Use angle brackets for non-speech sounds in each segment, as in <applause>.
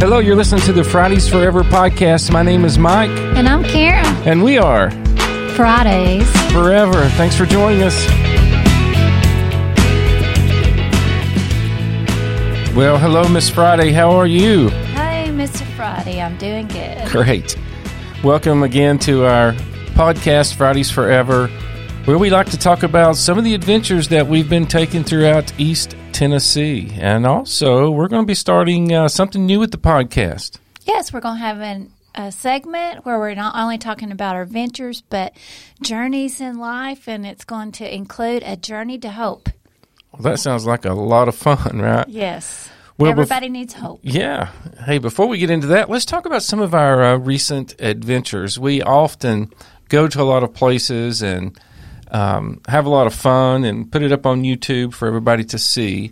Hello, you're listening to the Fridays Forever podcast. My name is Mike, And I'm Karen. and we are Fridays. Forever. Thanks for joining us. Well, hello, Miss Friday. How are you? Hey, Mr. Friday. I'm doing good. Great. Welcome again to our podcast, Fridays Forever, where we like to talk about some of the adventures that we've been taking throughout East Tennessee. And also, we're going to be starting uh, something new with the podcast. Yes, we're going to have an, a segment where we're not only talking about our ventures, but journeys in life, and it's going to include a journey to hope. Well, that sounds like a lot of fun, <laughs> right? Yes. Well, bef- Everybody needs hope. Yeah. Hey, before we get into that, let's talk about some of our uh, recent adventures. We often go to a lot of places and um, have a lot of fun and put it up on YouTube for everybody to see.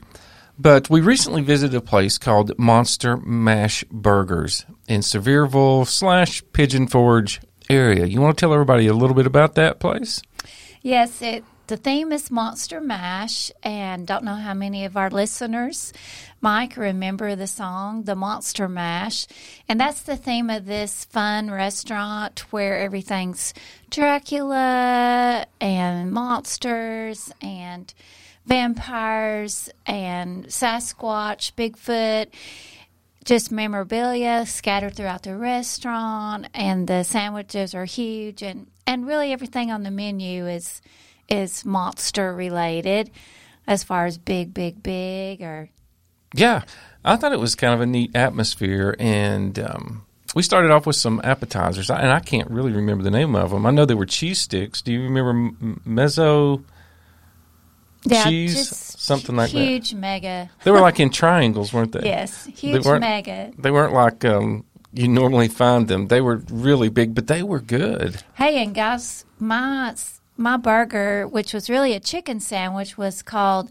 But we recently visited a place called Monster Mash Burgers in Sevierville slash Pigeon Forge area. You want to tell everybody a little bit about that place? Yes, it the theme is Monster Mash, and don't know how many of our listeners, Mike, remember the song The Monster Mash. And that's the theme of this fun restaurant where everything's Dracula and monsters and vampires and Sasquatch, Bigfoot just memorabilia scattered throughout the restaurant and the sandwiches are huge and and really everything on the menu is is monster related as far as big big big or Yeah, I thought it was kind of a neat atmosphere, and um, we started off with some appetizers, and I can't really remember the name of them. I know they were cheese sticks. Do you remember mezzo? Cheese? Something like that. huge mega They were like in triangles, weren't they? yes huge weren't- mega They weren't like um, you normally find them. They were really big, but they were good. hey and guys my my burger which was really a chicken sandwich was called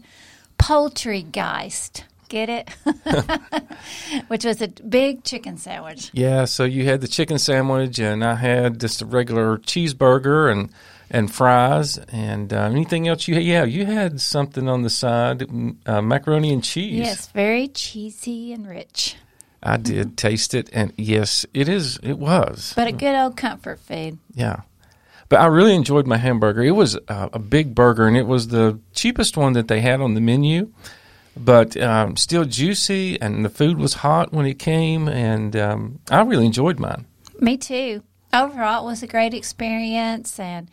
poultry geist get it <laughs> which was a big chicken sandwich Yeah, so you had the chicken sandwich, and I had just a regular cheeseburger and and fries, and uh, anything else you had? Yeah, you had something on the side, uh, macaroni and cheese. Yes, very cheesy and rich, I did taste it, and yes, it is. It was. but a good old comfort food. Yeah. But I really enjoyed my hamburger. It was uh, a big burger, and it was the cheapest one that they had on the menu, but um, still juicy, and the food was hot when it came, and um, I really enjoyed mine. Me too. Overall, it was a great experience, and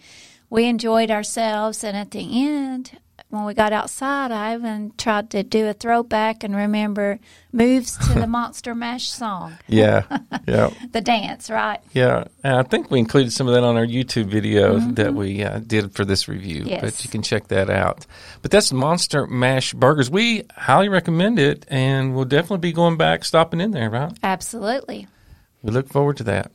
we enjoyed ourselves. And at the end, when we got outside, I even tried to do a throwback and remember moves to the <laughs> Monster Mash song, Yeah, <laughs> yeah. the dance, right? Yeah, and I think we included some of that on our YouTube video that we uh, did for this review. Yes. But you can check that out. But that's Monster Mash Burgers. We highly recommend it, and we'll definitely be going back, stopping in there, right? Absolutely. We look forward to that.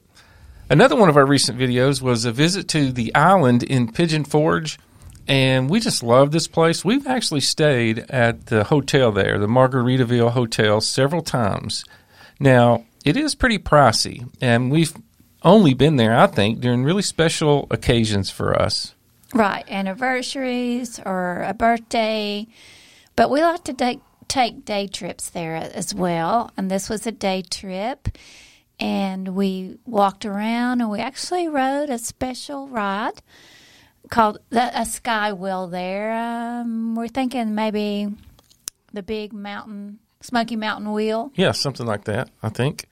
Another one of our recent videos was a visit to the island in Pigeon Forge, and we just love this place. We've actually stayed at the hotel there, the Margaritaville Hotel, several times. Now, it is pretty pricey, and we've only been there, I think, during really special occasions for us. Right, anniversaries or a birthday. But we like to take take day trips there as well. And this was a day trip. And we walked around and we actually rode a special ride called the, a sky wheel there. Um, we're thinking maybe the big mountain, Smoky Mountain wheel. Yeah, something like that, I think.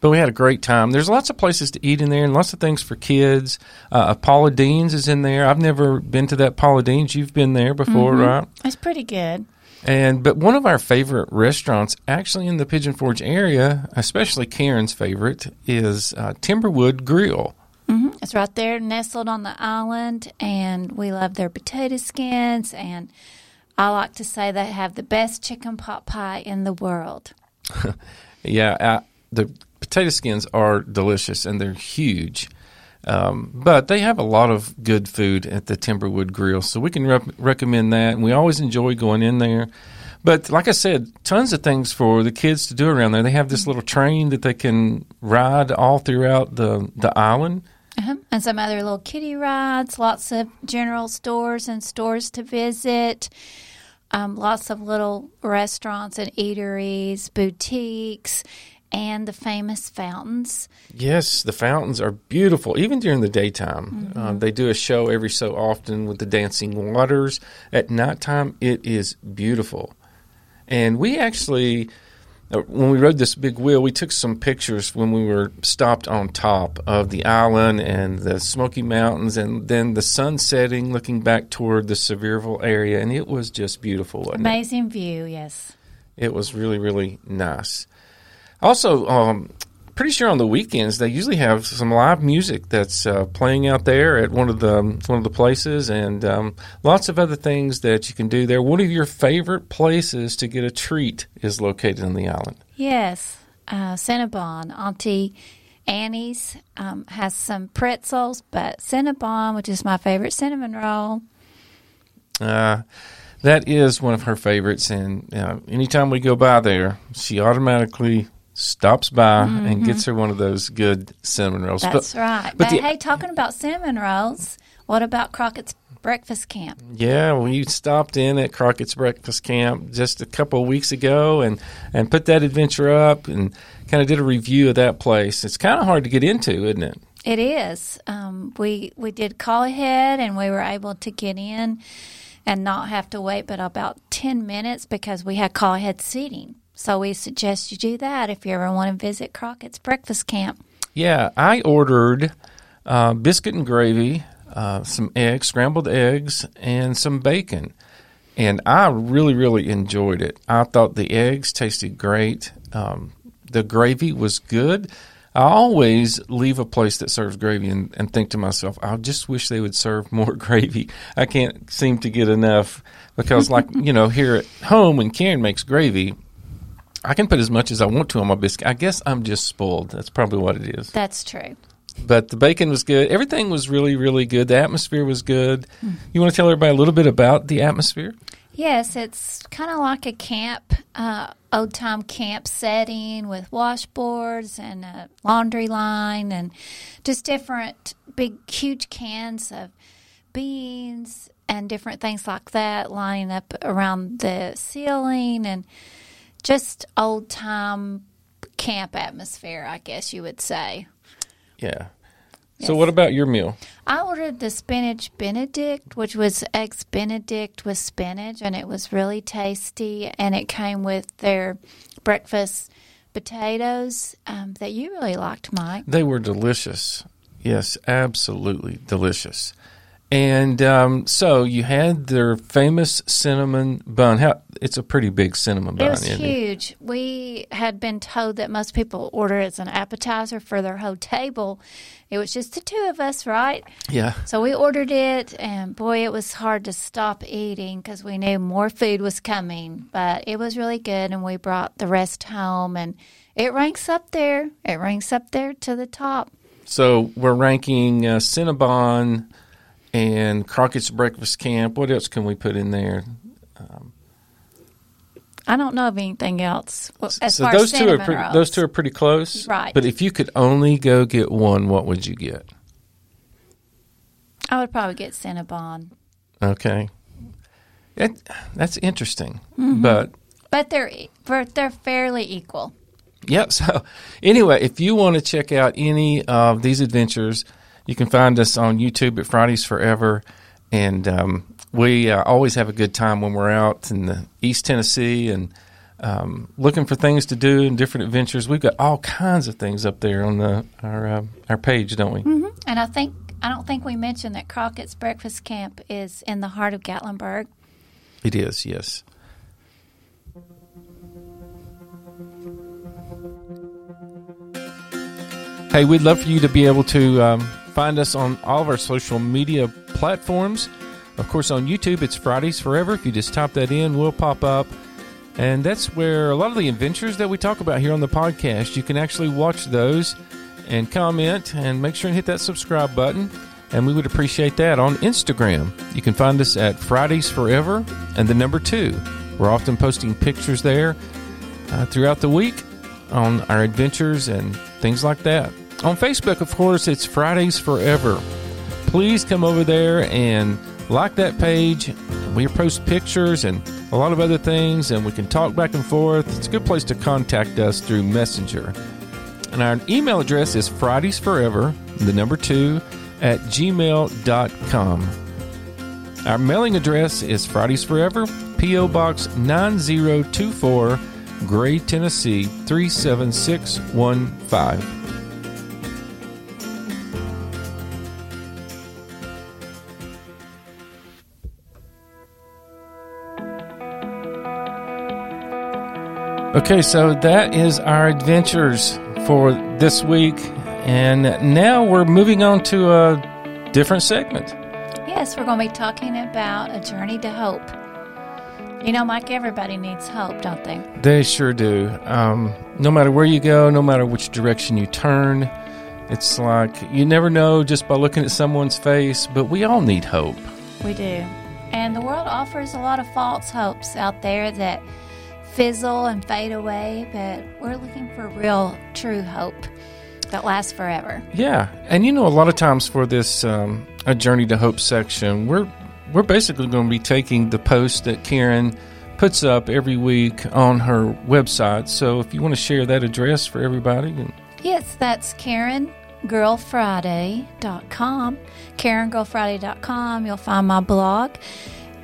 But we had a great time. There's lots of places to eat in there and lots of things for kids. Uh, Paula Deen's is in there. I've never been to that Paula Deen's. You've been there before, right? It's pretty good. And but one of our favorite restaurants, actually in the Pigeon Forge area, especially Karen's favorite, is uh, Timberwood Grill. It's right there, nestled on the island, and we love their potato skins. And I like to say they have the best chicken pot pie in the world. <laughs> Yeah, uh, the potato skins are delicious and they're huge. Um, but they have a lot of good food at the Timberwood Grill, so we can recommend that. And we always enjoy going in there. But like I said, tons of things for the kids to do around there. They have this little train that they can ride all throughout the the island. Uh-huh. And some other little kiddie rides, lots of general stores and stores to visit, um, lots of little restaurants and eateries, boutiques. and the famous fountains. Yes, the fountains are beautiful, even during the daytime. Uh, they do a show every so often with the dancing waters. At nighttime, it is beautiful. And we actually, when we rode this big wheel, we took some pictures when we were stopped on top of the island and the Smoky Mountains, and then the sun setting, looking back toward the Sevierville area, and it was just beautiful. Wasn't it? Amazing view, yes. It was really, really nice. Also, um, pretty sure on the weekends they usually have some live music that's uh, playing out there at one of the one of the places, and um, lots of other things that you can do there. One of your favorite places to get a treat is located on the island. Yes, uh, Cinnabon, Auntie Annie's um, has some pretzels, but Cinnabon, which is my favorite cinnamon roll, Uh, that is one of her favorites, and uh, anytime we go by there, she automatically stops by and gets her one of those good cinnamon rolls. But- that's right. but But, the- hey, talking about cinnamon rolls, what about Crockett's Breakfast Camp? Yeah, we stopped in at Crockett's Breakfast Camp just a couple of weeks ago and, and put that adventure up and kind of did a review of that place. It's kind of hard to get into, isn't it? It is. Um, we we did call ahead, and we were able to get in and not have to wait but about ten minutes because we had call ahead seating. So we suggest you do that if you ever want to visit Crockett's Breakfast Camp. Yeah, I ordered uh, biscuit and gravy, uh, some eggs, scrambled eggs, and some bacon. And I really, really enjoyed it. I thought the eggs tasted great. Um, the gravy was good. I always leave a place that serves gravy and, and think to myself, I just wish they would serve <laughs> more gravy. I can't seem to get enough because, like, <laughs> you know, here at home when Karen makes gravy, I can put as much as I want to on my biscuit. I guess I'm just spoiled. That's probably what it is. That's true. But the bacon was good. Everything was really, really good. The atmosphere was good. You want to tell everybody a little bit about the atmosphere? Yes, it's kind of like a camp, uh, old time camp setting with washboards and a laundry line and just different big, huge cans of beans and different things like that lining up around the ceiling and just old time camp atmosphere, I guess you would say. Yeah. Yes. So, what about your meal? I ordered the spinach Benedict, which was eggs Benedict with spinach, and it was really tasty. And it came with their breakfast potatoes um, that you really liked, Mike. They were delicious. Yes, absolutely delicious. And um, so you had their famous cinnamon bun. How it's a pretty big cinnamon bun, It was isn't it? huge. We had been told that most people order it as an appetizer for their whole table. It was just the two of us, right? Yeah. So we ordered it, and boy, it was hard to stop eating because we knew more food was coming. But it was really good, and we brought the rest home, and it ranks up there. It ranks up there to the top. So we're ranking uh, Cinnabon and Crockett's Breakfast Camp. What else can we put in there? I don't know of anything else Well, as so far those as two are pretty, those two are pretty close, Right. But if you could only go get one, what would you get? I would probably get Cinnabon, Okay, that, that's interesting. Mm-hmm. But but they're but they're fairly equal. Yep. <laughs> So, anyway, if you want to check out any of these adventures, you can find us on YouTube at Fridays Forever. And um, we uh, always have a good time when we're out in the East Tennessee and um, looking for things to do and different adventures. We've got all kinds of things up there on the our uh, our page, don't we? And I think I don't think we mentioned that Crockett's Breakfast Camp is in the heart of Gatlinburg. It is, yes. Hey, we'd love for you to be able to um, find us on all of our social media platforms. Of course, on YouTube, it's Fridays Forever. If you just type that in, we'll pop up. And that's where a lot of the adventures that we talk about here on the podcast, you can actually watch those and comment and make sure and hit that subscribe button. And we would appreciate that on Instagram. You can find us at Fridays Forever and the number two. We're often posting pictures there uh, throughout the week on our adventures and things like that. On Facebook, of course, it's Fridays Forever. Please come over there and like that page. We post pictures and a lot of other things, and we can talk back and forth. It's a good place to contact us through Messenger. And our email address is Fridaysforever, the number two, at gmail.com. Our mailing address is Fridays Forever, P.O. Box 9024, Gray, Tennessee 37615. Okay, so that is our adventures for this week. And now we're moving on to a different segment. Yes, we're going to be talking about a journey to hope. You know, Mike, everybody needs hope, don't they? They sure do. Um, no matter where you go, no matter which direction you turn, it's like you never know just by looking at someone's face, but we all need hope. We do. And the world offers a lot of false hopes out there that fizzle and fade away, but we're looking for real, true hope that lasts forever. Yeah, and you know, a lot of times for this um, a journey to hope section, we're we're basically going to be taking the post that Karen puts up every week on her website. So if you want to share that address for everybody, and yes, that's Karen girlfriday.com karengirlfriday.com you'll find my blog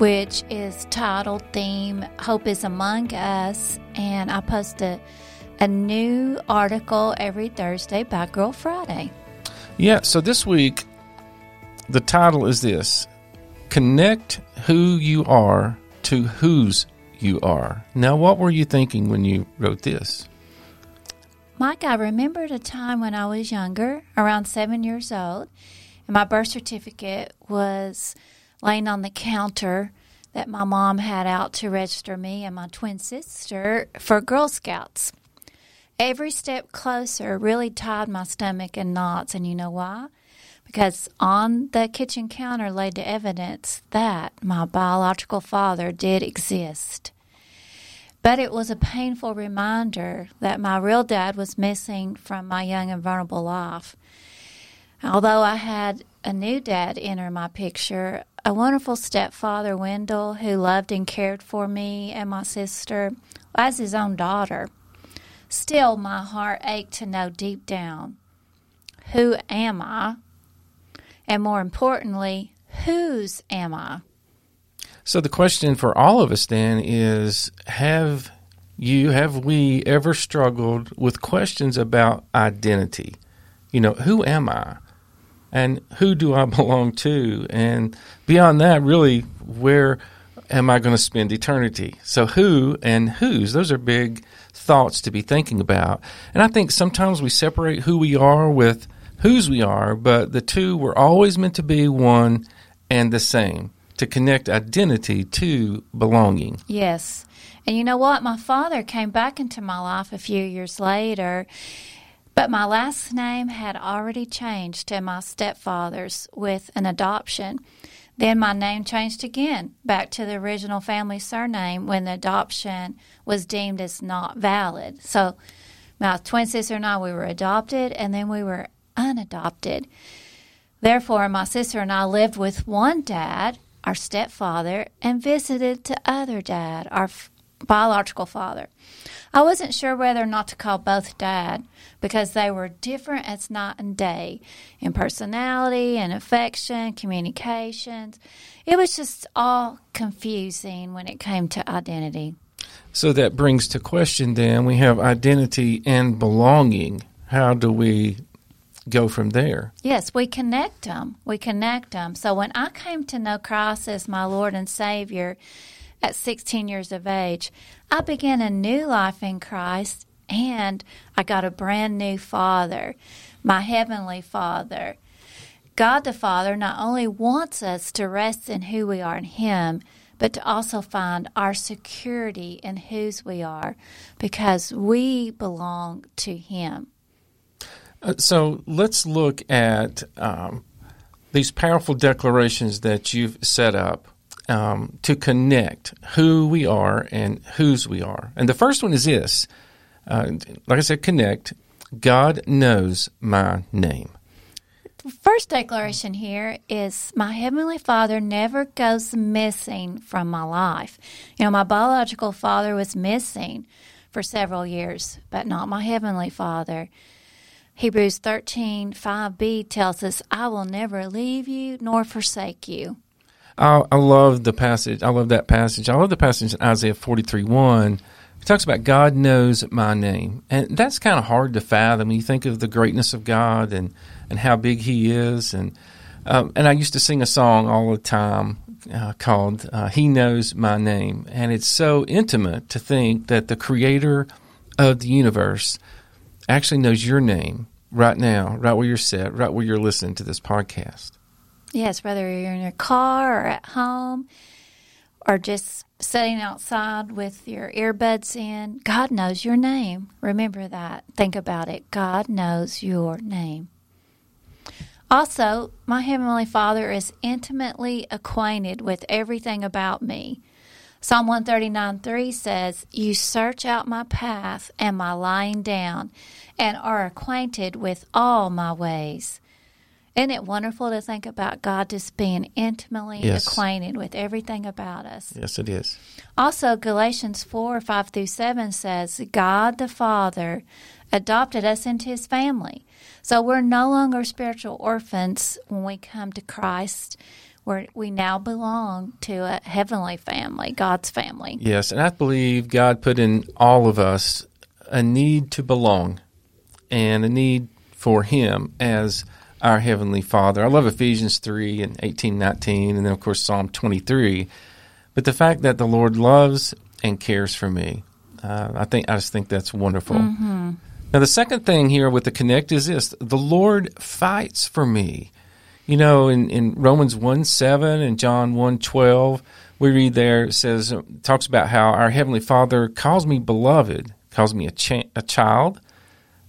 which is titled Theme Hope is Among Us. And I post a, a new article every Thursday by Girl Friday. Yeah, so this week, the title is this Connect Who You Are to Whose You Are. Now, what were you thinking when you wrote this? Mike, I remembered a time when I was younger, around seven years old, and my birth certificate was laying on the counter that my mom had out to register me and my twin sister for Girl Scouts. Every step closer really tied my stomach in knots, and you know why? Because on the kitchen counter lay the evidence that my biological father did exist. But it was a painful reminder that my real dad was missing from my young and vulnerable life. Although I had a new dad enter my picture, a wonderful stepfather, Wendell, who loved and cared for me and my sister as his own daughter. Still, my heart ached to know deep down who am I? And more importantly, whose am I? So, the question for all of us then is Have you, have we ever struggled with questions about identity? You know, who am I? And who do I <laughs> belong to? And beyond that, really, where am I going to spend eternity? So, who and whose, those are big thoughts to be thinking about. And I think sometimes we separate who we are with whose we are, but the two were always meant to be one and the same to connect identity to belonging. Yes. And you know what? My father came back into my life a few years later but my last name had already changed to my stepfather's with an adoption. Then my name changed again back to the original family surname when the adoption was deemed as not valid. So my twin sister and I, we were adopted and then we were unadopted. Therefore, my sister and I lived with one dad, our stepfather, and visited the other dad, our biological father. I wasn't sure whether or not to call both dad because they were different as night and day in personality and affection, communications. It was just all confusing when it came to identity. So that brings to question then we have identity and belonging. How do we go from there? Yes, we connect them. We connect them. So when I came to know Christ as my Lord and Savior, at 16 years of age, I began a new life in Christ and I got a brand new Father, my Heavenly Father. God the Father not only wants us to rest in who we are in Him, but to also find our security in whose we are because we belong to Him. Uh, so let's look at um, these powerful declarations that you've set up um, to connect who we are and whose we are. And the first one is this uh, like I said, connect. God knows my name. First declaration here is My Heavenly Father never goes missing from my life. You know, my biological father was missing for several years, but not my Heavenly Father. Hebrews 13 5b tells us, I will never leave you nor forsake you. I, I love the passage. I love that passage. I love the passage in Isaiah 43 1 it talks about God knows my name. And that's kind of hard to fathom. You think of the greatness of God and, and how big He is. And, um, and I used to sing a song all the time uh, called uh, He Knows My Name. And it's so intimate to think that the creator of the universe actually knows your name right now, right where you're set, right where you're listening to this podcast. Yes, whether you're in your car or at home or just sitting outside with your earbuds in, God knows your name. Remember that. Think about it. God knows your name. Also, my Heavenly Father is intimately acquainted with everything about me. Psalm 139 3 says, You search out my path and my lying down, and are acquainted with all my ways. Isn't it wonderful to think about God just being intimately yes. acquainted with everything about us? Yes, it is. Also, Galatians 4 5 through 7 says, God the Father adopted us into his family. So we're no longer spiritual orphans when we come to Christ. We're, we now belong to a heavenly family, God's family. Yes, and I believe God put in all of us a need to belong and a need for Him as our Heavenly Father. I love Ephesians 3 and 18, 19, and then, of course, Psalm 23. But the fact that the Lord loves and cares for me, uh, I think I just think that's wonderful. Mm-hmm. Now, the second thing here with the connect is this the Lord fights for me. You know, in, in Romans 1 7 and John 1 12, we read there, it says, talks about how our Heavenly Father calls me beloved, calls me a, cha- a child,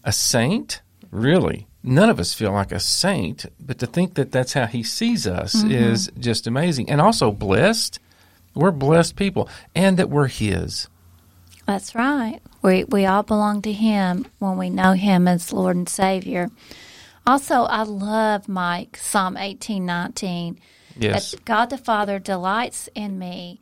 a saint. Really? None of us feel like a saint, but to think that that's how he sees us mm-hmm. is just amazing. And also blessed. We're blessed people, and that we're his. That's right. We we all belong to him when we know him as Lord and Savior. Also, I love Mike Psalm eighteen nineteen. Yes. That God the Father delights in me.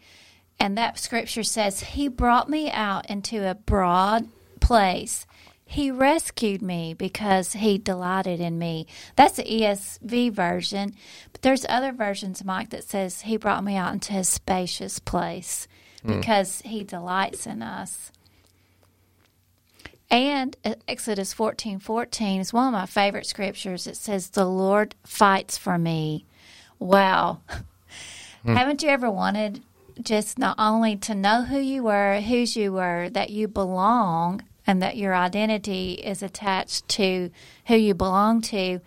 And that scripture says, He brought me out into a broad place he rescued me because he delighted in me. That's the ESV version. But there's other versions, Mike, that says he brought me out into a spacious place mm. because he delights in us. And Exodus fourteen fourteen is one of my favorite scriptures. It says, The Lord fights for me. Wow. Mm. Haven't you ever wanted just not only to know who you were, whose you were, that you belong, and that your identity is attached to who you belong to.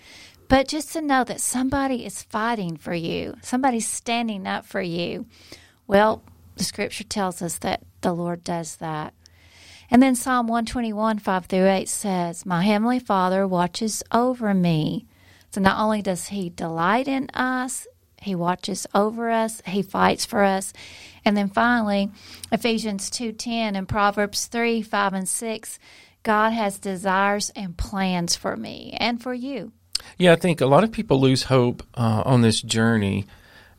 But just to know that somebody is fighting for you, somebody's standing up for you. Well, the scripture tells us that the Lord does that. And then Psalm 121, 5 through 8 says, My Heavenly Father watches over me. So not only does He delight in us, He watches over us, He fights for us, and then finally, Ephesians 2:10 and Proverbs 3, 5 and 6, God has desires and plans for me and for you. Yeah, I think a lot of people lose hope uh, on this journey,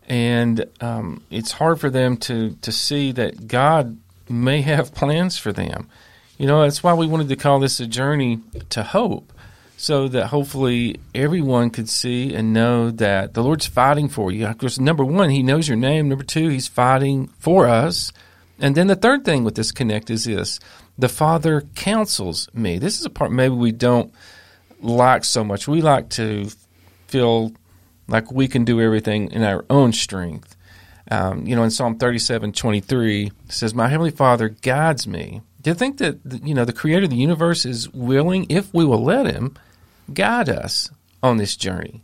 and um, it's hard for them to to see that God may have plans for them. You know, that's why we wanted to call this a journey to hope so that hopefully everyone could see and know that the Lord's fighting for you. Of course, number one, He knows your name. Number two, He's fighting for us. And then the third thing with this connect is this the Father counsels me. This is a part maybe we don't like so much. We like to feel like we can do everything in our own strength. Um, you know, in Psalm 37 23, it says, My Heavenly Father guides me. Do you think that, you know, the creator of the universe is willing, if we will let him, guide us on this journey.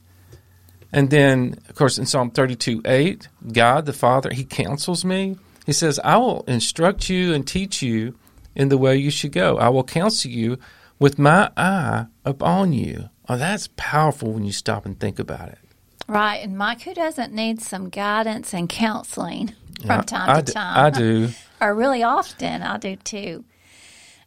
And then, of course, in Psalm 32 8, God the Father, He counsels me. He says, I will instruct you and teach you in the way you should go. I will counsel you with my eye upon you. Oh, that's powerful when you stop and think about it. Right. And Mike, who doesn't need some guidance and counseling from yeah, time I to time? I do. <laughs> or really often. I do too.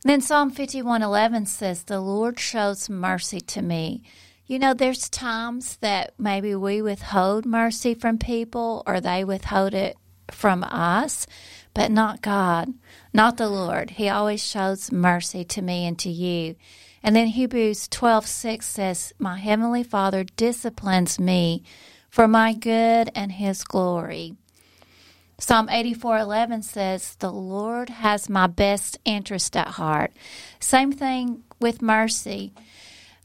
Then Psalm 51:11 says, "The Lord shows mercy to me. You know, there's times that maybe we withhold mercy from people or they withhold it from us, but not God, not the Lord. He always shows mercy to me and to you. And then Hebrews 12:6 says, My heavenly Father disciplines me for my good and his glory. Psalm 84:11 says, "The Lord has my best interest at heart." Same thing with mercy.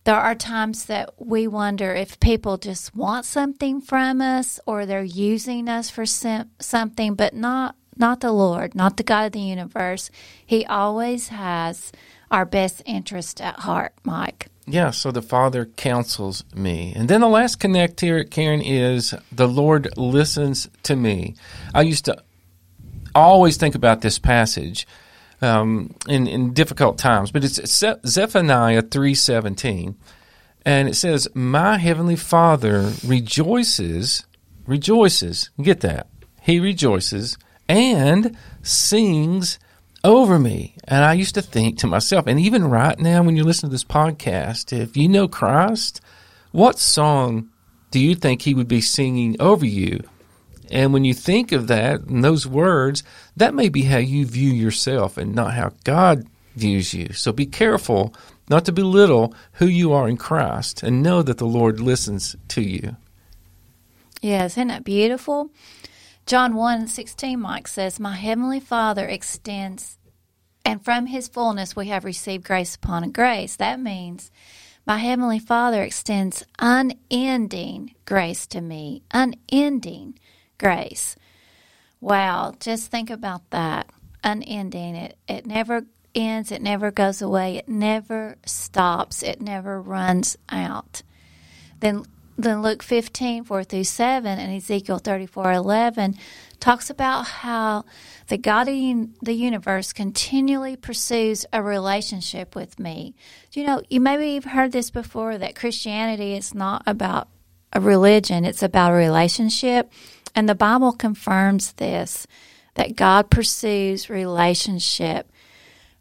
There are times that we wonder if people just want something from us or they're using us for something, but not not the Lord, not the God of the universe. He always has our best interest at heart, Mike. Yeah, so the Father counsels me. And then the last connect here, Karen, is the Lord listens to me. I used to always think about this passage um, in, in difficult times, but it's Zephaniah 3.17. And it says, My heavenly Father rejoices, rejoices, get that, he rejoices and sings over me. And I used to think to myself, and even right now, when you listen to this podcast, if you know Christ, what song do you think he would be singing over you? And when you think of that and those words, that may be how you view yourself and not how God views you. So be careful not to belittle who you are in Christ and know that the Lord listens to you. Yes, isn't that beautiful? John 1 16, Mike says, My heavenly Father extends, and from his fullness we have received grace upon grace. That means my heavenly Father extends unending grace to me, unending grace. Wow, just think about that. Unending. It it never ends, it never goes away, it never stops, it never runs out. Then then Luke 15, 4 through 7, and Ezekiel 34, 11 talks about how the God of the universe continually pursues a relationship with me. You know, you maybe you've heard this before that Christianity is not about a religion, it's about a relationship. And the Bible confirms this that God pursues relationship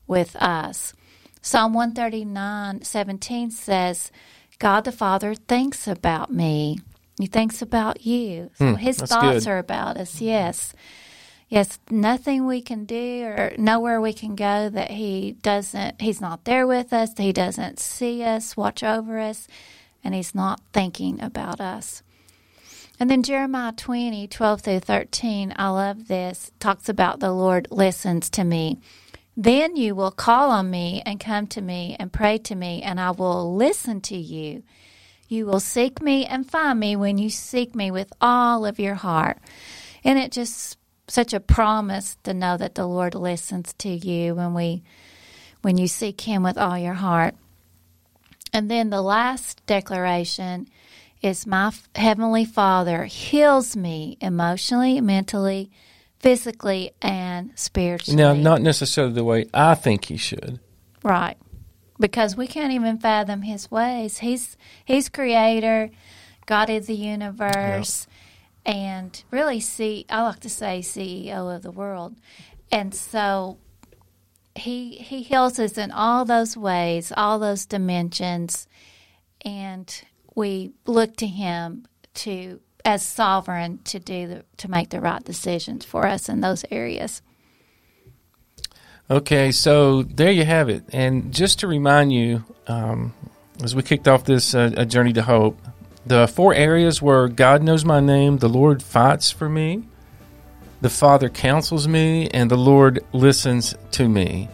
with us. Psalm 139, 17 says, God the Father thinks about me. He thinks about you. So hmm, his thoughts good. are about us. Yes. Yes, nothing we can do or nowhere we can go that he doesn't he's not there with us, he doesn't see us, watch over us, and he's not thinking about us. And then Jeremiah 20, 12 through 13, I love this, talks about the Lord listens to me. Then you will call on me and come to me and pray to me, and I will listen to you. You will seek me and find me when you seek me with all of your heart. And it just such a promise to know that the Lord listens to you when we when you seek him with all your heart. And then the last declaration is my heavenly Father heals me emotionally, mentally, physically and spiritually. Now, not necessarily the way I think he should. Right. Because we can't even fathom his ways. He's he's creator, God is the universe, yep. and really see I like to say CEO of the world. And so he he heals us in all those ways, all those dimensions, and we look to him to as sovereign to do the, to make the right decisions for us in those areas. Okay, so there you have it. And just to remind you, um, as we kicked off this uh, journey to hope, the four areas where God knows my name, the Lord fights for me, the Father counsels me, and the Lord listens to me.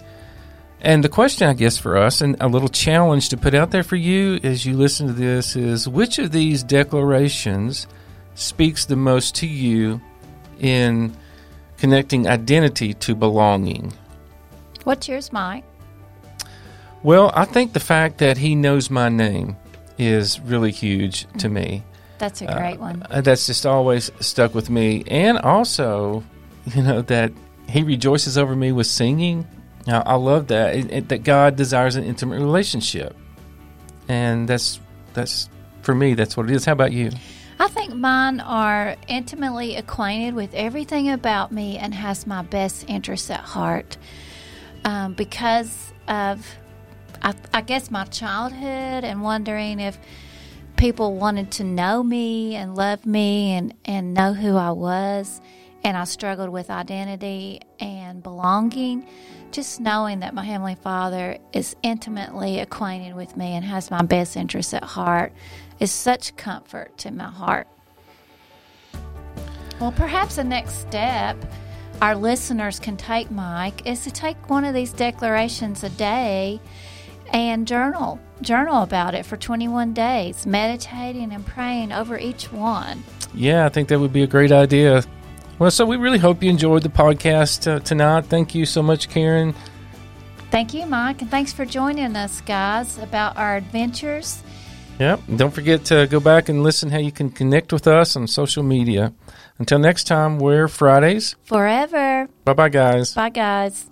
And the question, I guess, for us, and a little challenge to put out there for you as you listen to this, is which of these declarations speaks the most to you in connecting identity to belonging? What's yours, Mike? Well, I think the fact that he knows my name is really huge to me. That's a great uh, one. That's just always stuck with me. And also, you know, that he rejoices over me with singing. Now, I love that. It, it, that God desires an intimate relationship. And that's, that's, for me, that's what it is. How about you? I think mine are intimately acquainted with everything about me and has my best interests at heart. Um, because of, I, I, guess, my childhood and wondering if people wanted to know me and love me and, and know who I was. And I struggled with identity and belonging. Just knowing that my Heavenly Father is intimately acquainted with me and has my best interests at heart is such comfort to my heart. Well, perhaps the next step our listeners can take, Mike, is to take one of these declarations a day and journal. Journal about it for 21 days, meditating and praying over each one. Yeah, I think that would be a great idea. Well, so we really hope you enjoyed the podcast uh, tonight. Thank you so much, Karen. Thank you, Mike, and thanks for joining us, guys, about our adventures. Yep. Don't forget to go back and listen how you can connect with us on social media. Until next time, we're Fridays. Forever. Bye bye, guys. Bye, guys.